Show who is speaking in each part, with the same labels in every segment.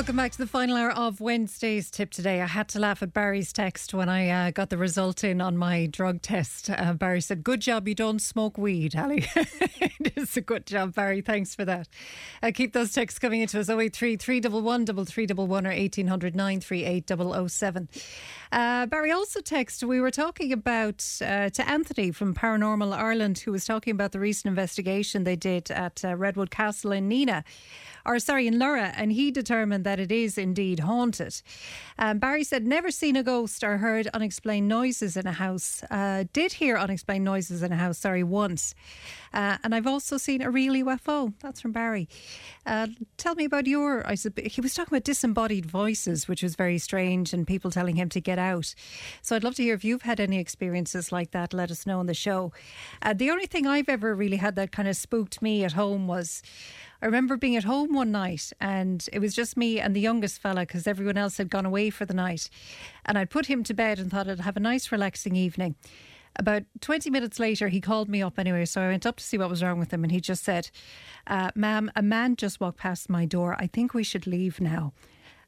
Speaker 1: Welcome back to the final hour of Wednesday's tip today. I had to laugh at Barry's text when I uh, got the result in on my drug test. Uh, Barry said, Good job you don't smoke weed, Ali. it is a good job, Barry. Thanks for that. Uh, keep those texts coming into us 083 311 3311 or 1800 938 007. Uh, Barry also texted, we were talking about uh, to Anthony from Paranormal Ireland, who was talking about the recent investigation they did at uh, Redwood Castle in Nenagh or sorry, in Lorrha, and he determined that it is indeed haunted. Um, Barry said, never seen a ghost or heard unexplained noises in a house. Uh, did hear unexplained noises in a house, sorry, once. Uh, and I've also seen a real UFO. That's from Barry. Uh, tell me about your. I said, he was talking about disembodied voices, which was very strange, and people telling him to get out. So I'd love to hear if you've had any experiences like that. Let us know on the show. Uh, the only thing I've ever really had that kind of spooked me at home was I remember being at home one night and it was just me and the youngest fella because everyone else had gone away for the night. And I'd put him to bed and thought I'd have a nice, relaxing evening. About 20 minutes later, he called me up anyway. So I went up to see what was wrong with him. And he just said, uh, Ma'am, a man just walked past my door. I think we should leave now.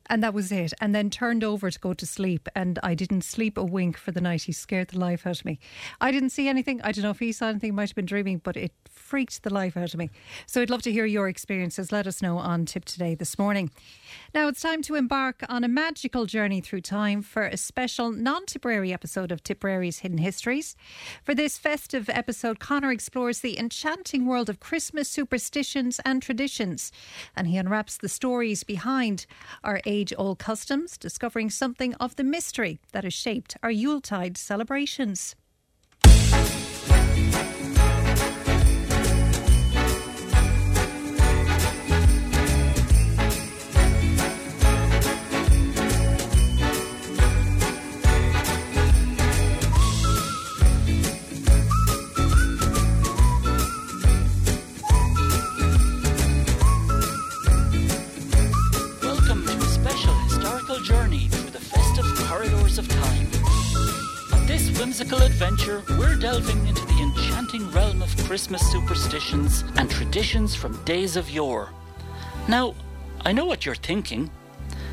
Speaker 1: And that was it. And then turned over to go to sleep. And I didn't sleep a wink for the night. He scared the life out of me. I didn't see anything. I don't know if he saw anything. Might have been dreaming, but it freaked the life out of me. So I'd love to hear your experiences. Let us know on Tip Today this morning. Now it's time to embark on a magical journey through time for a special non Tipperary episode of Tipperary's Hidden Histories. For this festive episode, Conor explores the enchanting world of Christmas superstitions and traditions. And he unwraps the stories behind our age old customs, discovering something of the mystery that has shaped our Yuletide celebrations.
Speaker 2: Whimsical adventure, we're delving into the enchanting realm of Christmas superstitions and traditions from days of yore. Now, I know what you're thinking.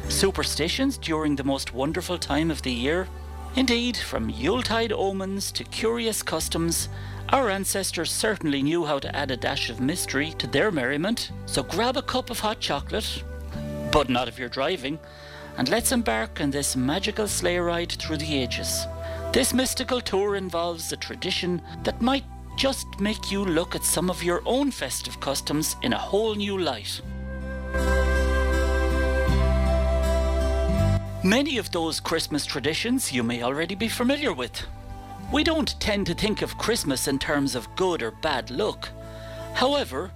Speaker 2: Superstitions during the most wonderful time of the year? Indeed, from Yuletide omens to curious customs, our ancestors certainly knew how to add a dash of mystery to their merriment. So grab a cup of hot chocolate, but not if you're driving, and let's embark on this magical sleigh ride through the ages. This mystical tour involves a tradition that might just make you look at some of your own festive customs in a whole new light. Many of those Christmas traditions you may already be familiar with. We don't tend to think of Christmas in terms of good or bad luck. However,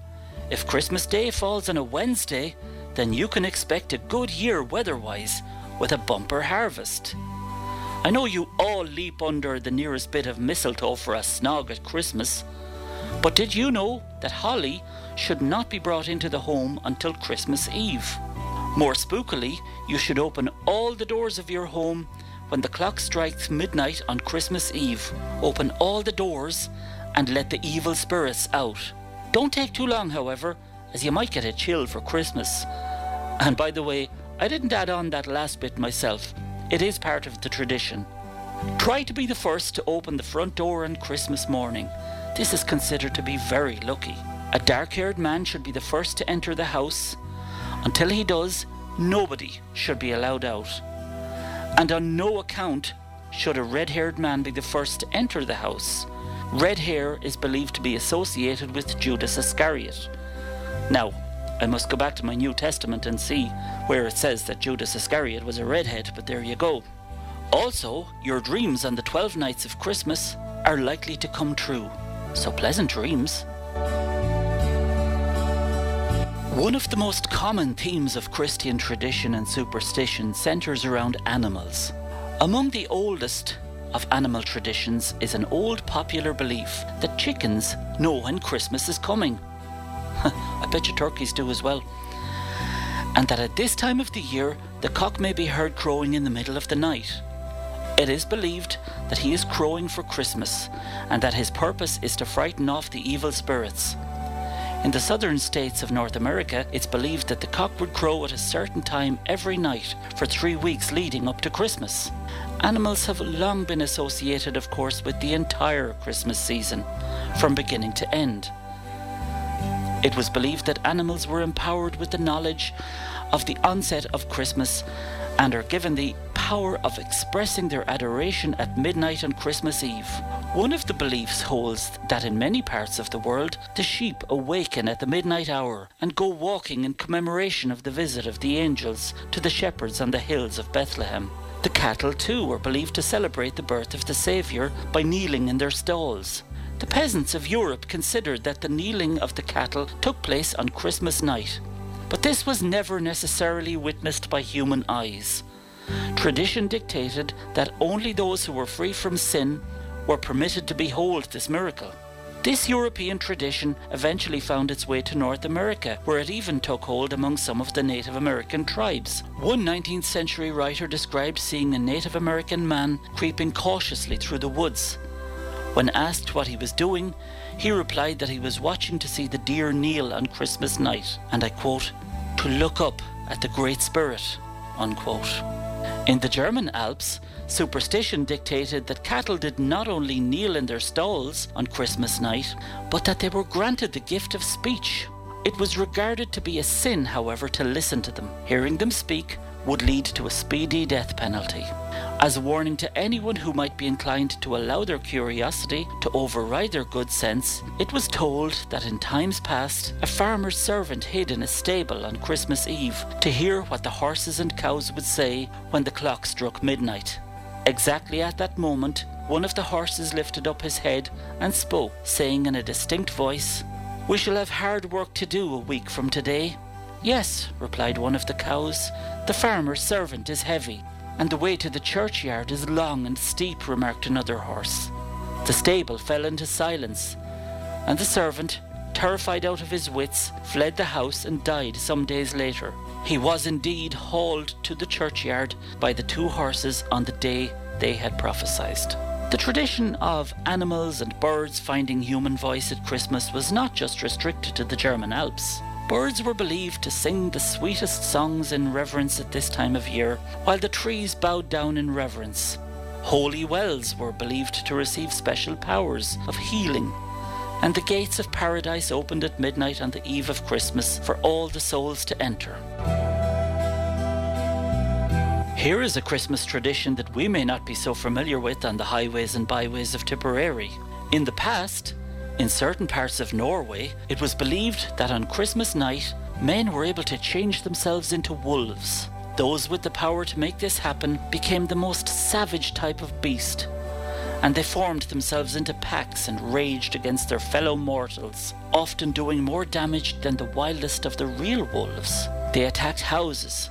Speaker 2: if Christmas Day falls on a Wednesday, then you can expect a good year weather wise with a bumper harvest. I know you all leap under the nearest bit of mistletoe for a snog at Christmas, but did you know that holly should not be brought into the home until Christmas Eve? More spookily, you should open all the doors of your home when the clock strikes midnight on Christmas Eve. Open all the doors and let the evil spirits out. Don't take too long, however, as you might get a chill for Christmas. And by the way, I didn't add on that last bit myself. It is part of the tradition. Try to be the first to open the front door on Christmas morning. This is considered to be very lucky. A dark haired man should be the first to enter the house. Until he does, nobody should be allowed out. And on no account should a red haired man be the first to enter the house. Red hair is believed to be associated with Judas Iscariot. Now, I must go back to my New Testament and see where it says that Judas Iscariot was a redhead, but there you go. Also, your dreams on the 12 nights of Christmas are likely to come true. So pleasant dreams. One of the most common themes of Christian tradition and superstition centres around animals. Among the oldest of animal traditions is an old popular belief that chickens know when Christmas is coming. Bet you turkeys do as well. And that at this time of the year, the cock may be heard crowing in the middle of the night. It is believed that he is crowing for Christmas, and that his purpose is to frighten off the evil spirits. In the southern states of North America, it's believed that the cock would crow at a certain time every night for three weeks leading up to Christmas. Animals have long been associated, of course, with the entire Christmas season, from beginning to end. It was believed that animals were empowered with the knowledge of the onset of Christmas and are given the power of expressing their adoration at midnight on Christmas Eve. One of the beliefs holds that in many parts of the world, the sheep awaken at the midnight hour and go walking in commemoration of the visit of the angels to the shepherds on the hills of Bethlehem. The cattle, too, were believed to celebrate the birth of the Saviour by kneeling in their stalls. The peasants of Europe considered that the kneeling of the cattle took place on Christmas night, but this was never necessarily witnessed by human eyes. Tradition dictated that only those who were free from sin were permitted to behold this miracle. This European tradition eventually found its way to North America, where it even took hold among some of the Native American tribes. One 19th century writer described seeing a Native American man creeping cautiously through the woods. When asked what he was doing, he replied that he was watching to see the deer kneel on Christmas night, and I quote, to look up at the Great Spirit, unquote. In the German Alps, superstition dictated that cattle did not only kneel in their stalls on Christmas night, but that they were granted the gift of speech. It was regarded to be a sin, however, to listen to them. Hearing them speak would lead to a speedy death penalty. As a warning to anyone who might be inclined to allow their curiosity to override their good sense, it was told that in times past, a farmer's servant hid in a stable on Christmas Eve to hear what the horses and cows would say when the clock struck midnight. Exactly at that moment, one of the horses lifted up his head and spoke, saying in a distinct voice, We shall have hard work to do a week from today. Yes, replied one of the cows, the farmer's servant is heavy, and the way to the churchyard is long and steep, remarked another horse. The stable fell into silence, and the servant, terrified out of his wits, fled the house and died some days later. He was indeed hauled to the churchyard by the two horses on the day they had prophesied. The tradition of animals and birds finding human voice at Christmas was not just restricted to the German Alps. Birds were believed to sing the sweetest songs in reverence at this time of year, while the trees bowed down in reverence. Holy wells were believed to receive special powers of healing, and the gates of paradise opened at midnight on the eve of Christmas for all the souls to enter. Here is a Christmas tradition that we may not be so familiar with on the highways and byways of Tipperary. In the past, in certain parts of Norway, it was believed that on Christmas night, men were able to change themselves into wolves. Those with the power to make this happen became the most savage type of beast, and they formed themselves into packs and raged against their fellow mortals, often doing more damage than the wildest of the real wolves. They attacked houses,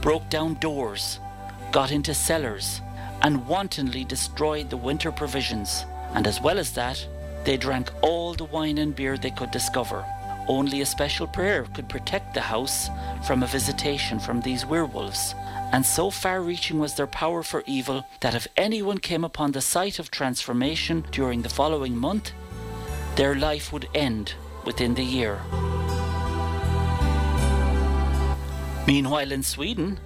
Speaker 2: broke down doors, got into cellars, and wantonly destroyed the winter provisions. And as well as that, they drank all the wine and beer they could discover. Only a special prayer could protect the house from a visitation from these werewolves, and so far reaching was their power for evil that if anyone came upon the site of transformation during the following month, their life would end within the year. Meanwhile, in Sweden,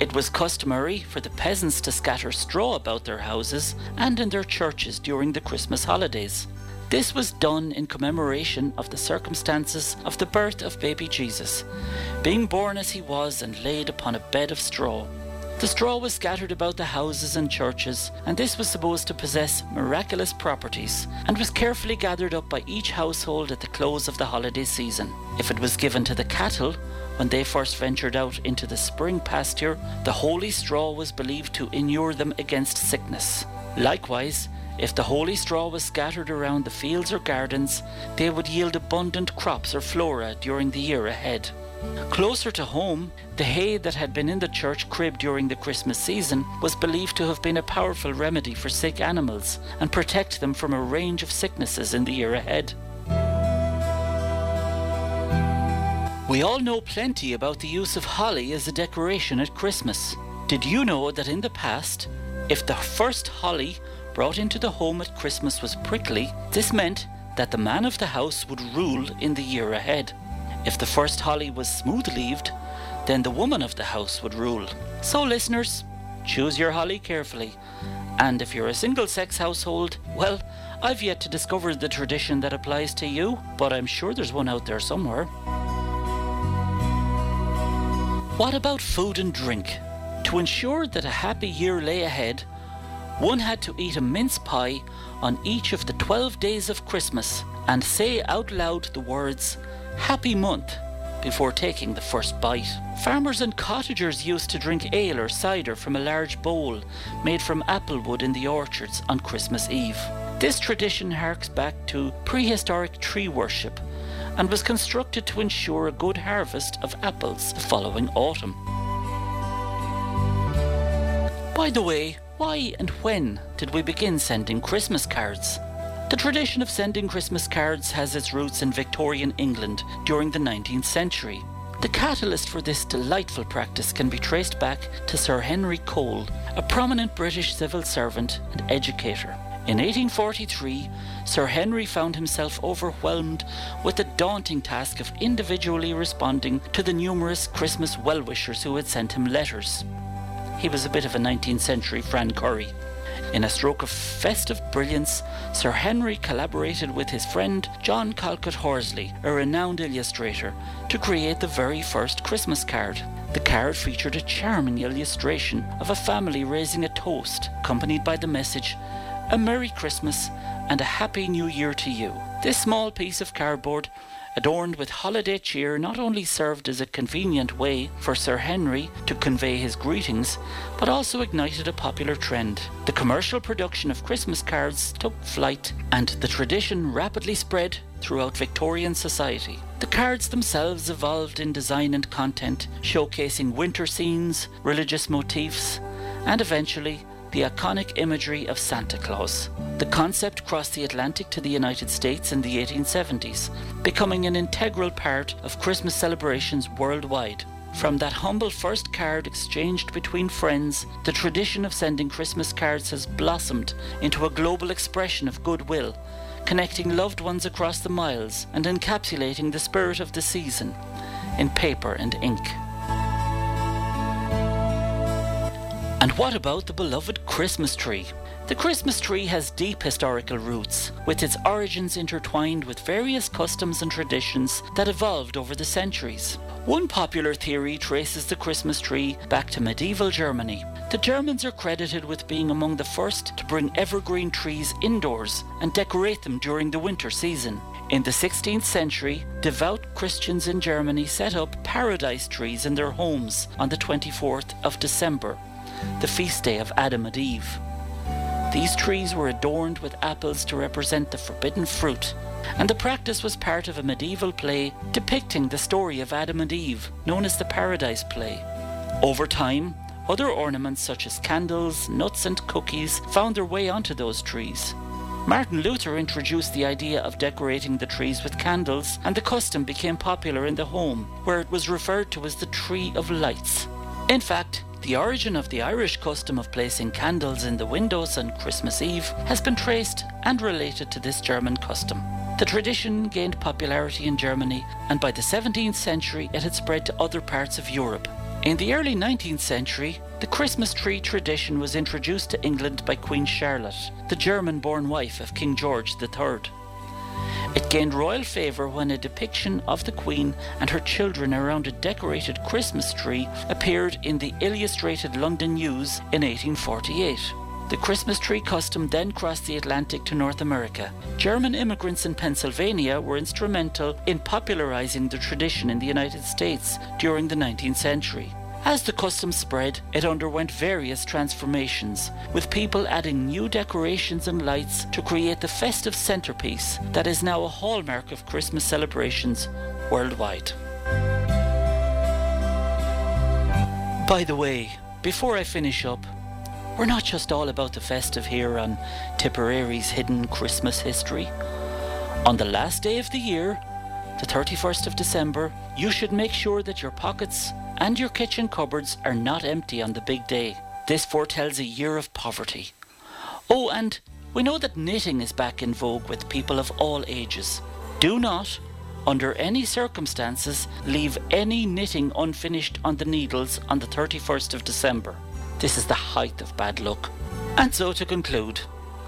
Speaker 2: it was customary for the peasants to scatter straw about their houses and in their churches during the Christmas holidays. This was done in commemoration of the circumstances of the birth of baby Jesus, being born as he was and laid upon a bed of straw. The straw was scattered about the houses and churches, and this was supposed to possess miraculous properties, and was carefully gathered up by each household at the close of the holiday season. If it was given to the cattle, when they first ventured out into the spring pasture, the holy straw was believed to inure them against sickness. Likewise, if the holy straw was scattered around the fields or gardens, they would yield abundant crops or flora during the year ahead. Closer to home, the hay that had been in the church crib during the Christmas season was believed to have been a powerful remedy for sick animals and protect them from a range of sicknesses in the year ahead. We all know plenty about the use of holly as a decoration at Christmas. Did you know that in the past, if the first holly brought into the home at Christmas was prickly, this meant that the man of the house would rule in the year ahead. If the first holly was smooth leaved, then the woman of the house would rule. So, listeners, choose your holly carefully. And if you're a single sex household, well, I've yet to discover the tradition that applies to you, but I'm sure there's one out there somewhere. What about food and drink? To ensure that a happy year lay ahead, one had to eat a mince pie on each of the 12 days of Christmas and say out loud the words, Happy Month, before taking the first bite. Farmers and cottagers used to drink ale or cider from a large bowl made from apple wood in the orchards on Christmas Eve. This tradition harks back to prehistoric tree worship and was constructed to ensure a good harvest of apples the following autumn. By the way, why and when did we begin sending Christmas cards? The tradition of sending Christmas cards has its roots in Victorian England during the 19th century. The catalyst for this delightful practice can be traced back to Sir Henry Cole, a prominent British civil servant and educator. In 1843, Sir Henry found himself overwhelmed with the daunting task of individually responding to the numerous Christmas well wishers who had sent him letters. He was a bit of a 19th century Fran Curry. In a stroke of festive brilliance, Sir Henry collaborated with his friend John Callcott Horsley, a renowned illustrator, to create the very first Christmas card. The card featured a charming illustration of a family raising a toast, accompanied by the message, A Merry Christmas and a Happy New Year to you. This small piece of cardboard adorned with holiday cheer, not only served as a convenient way for Sir Henry to convey his greetings, but also ignited a popular trend. The commercial production of Christmas cards took flight, and the tradition rapidly spread throughout Victorian society. The cards themselves evolved in design and content, showcasing winter scenes, religious motifs, and eventually the iconic imagery of Santa Claus. The concept crossed the Atlantic to the United States in the 1870s, becoming an integral part of Christmas celebrations worldwide. From that humble first card exchanged between friends, the tradition of sending Christmas cards has blossomed into a global expression of goodwill, connecting loved ones across the miles and encapsulating the spirit of the season in paper and ink. And what about the beloved Christmas tree? The Christmas tree has deep historical roots, with its origins intertwined with various customs and traditions that evolved over the centuries. One popular theory traces the Christmas tree back to medieval Germany. The Germans are credited with being among the first to bring evergreen trees indoors and decorate them during the winter season. In the 16th century, devout Christians in Germany set up paradise trees in their homes on the 24th of December the feast day of Adam and Eve. These trees were adorned with apples to represent the forbidden fruit, and the practice was part of a medieval play depicting the story of Adam and Eve, known as the Paradise Play. Over time, other ornaments such as candles, nuts, and cookies found their way onto those trees. Martin Luther introduced the idea of decorating the trees with candles, and the custom became popular in the home, where it was referred to as the Tree of Lights. In fact, the origin of the Irish custom of placing candles in the windows on Christmas Eve has been traced and related to this German custom. The tradition gained popularity in Germany, and by the 17th century it had spread to other parts of Europe. In the early 19th century, the Christmas tree tradition was introduced to England by Queen Charlotte, the German born wife of King George III. It gained royal favour when a depiction of the Queen and her children around a decorated Christmas tree appeared in the Illustrated London News in 1848. The Christmas tree custom then crossed the Atlantic to North America. German immigrants in Pennsylvania were instrumental in popularizing the tradition in the United States during the 19th century. As the custom spread, it underwent various transformations, with people adding new decorations and lights to create the festive centerpiece that is now a hallmark of Christmas celebrations worldwide. By the way, before I finish up, we're not just all about the festive here on Tipperary's hidden Christmas history. On the last day of the year, the 31st of December, you should make sure that your pockets and your kitchen cupboards are not empty on the big day. This foretells a year of poverty. Oh, and we know that knitting is back in vogue with people of all ages. Do not, under any circumstances, leave any knitting unfinished on the needles on the 31st of December. This is the height of bad luck. And so to conclude,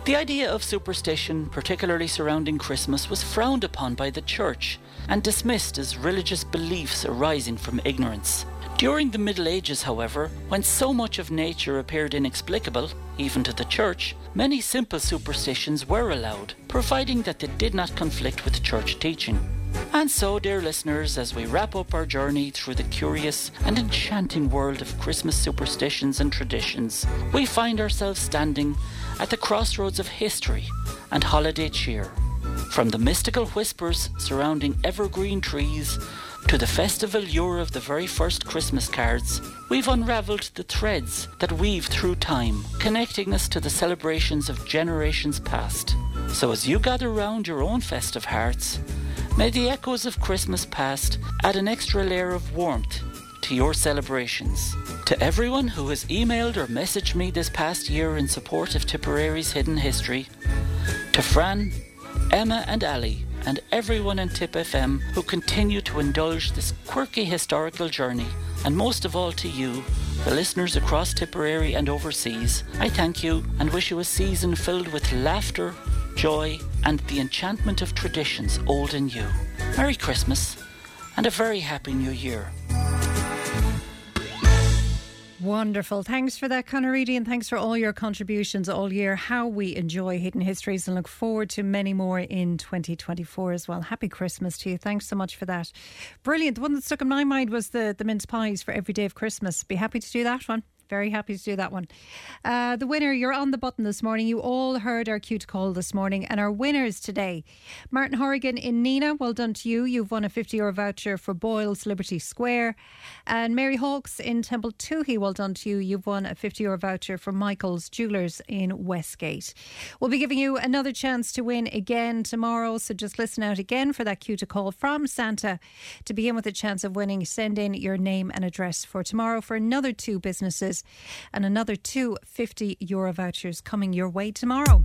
Speaker 2: the idea of superstition, particularly surrounding Christmas, was frowned upon by the Church and dismissed as religious beliefs arising from ignorance. During the Middle Ages, however, when so much of nature appeared inexplicable, even to the Church, many simple superstitions were allowed, providing that they did not conflict with Church teaching. And so, dear listeners, as we wrap up our journey through the curious and enchanting world of Christmas superstitions and traditions, we find ourselves standing at the crossroads of history and holiday cheer. From the mystical whispers surrounding evergreen trees to the festival lure of the very first Christmas cards, we've unravelled the threads that weave through time, connecting us to the celebrations of generations past. So as you gather round your own festive hearts, may the echoes of Christmas past add an extra layer of warmth to your celebrations. To everyone who has emailed or messaged me this past year in support of Tipperary's hidden history, to Fran, Emma, and Ali, and everyone in Tip FM who continue to indulge this quirky historical journey, and most of all to you, the listeners across Tipperary and overseas, I thank you and wish you a season filled with laughter, joy, and the enchantment of traditions old and new. Merry Christmas and a very happy New Year.
Speaker 1: Wonderful. Thanks for that, Conor Reidy, and thanks for all your contributions all year. How we enjoy Hidden Histories and look forward to many more in 2024 as well. Happy Christmas to you. Thanks so much for that. Brilliant. The one that stuck in my mind was the, the mince pies for every day of Christmas. Be happy to do that one. Very happy to do that one. Uh, the winner, you're on the button this morning. You all heard our cute call this morning, and our winners today Martin Horrigan in Nenagh, well done to you. You've won a 50 euro voucher for Boyle's Liberty Square. And Mary Hawkes in Templetuohy, well done to you. You've won a 50 euro voucher for Michael's Jewelers in Westgate. We'll be giving you another chance to win again tomorrow, so just listen out again for that cue to call from Santa to begin with a chance of winning. Send in your name and address for tomorrow for another two businesses and another two 50 euro vouchers coming your way tomorrow.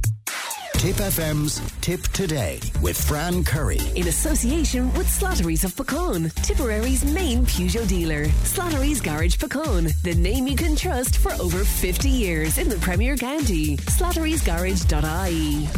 Speaker 3: Tip FM's Tip Today with Fran Curry.
Speaker 4: In association with Slattery's of Pecan, Tipperary's main Peugeot dealer. Slattery's Garage Pecan, the name you can trust for over 50 years in the Premier County. Slattery'sGarage.ie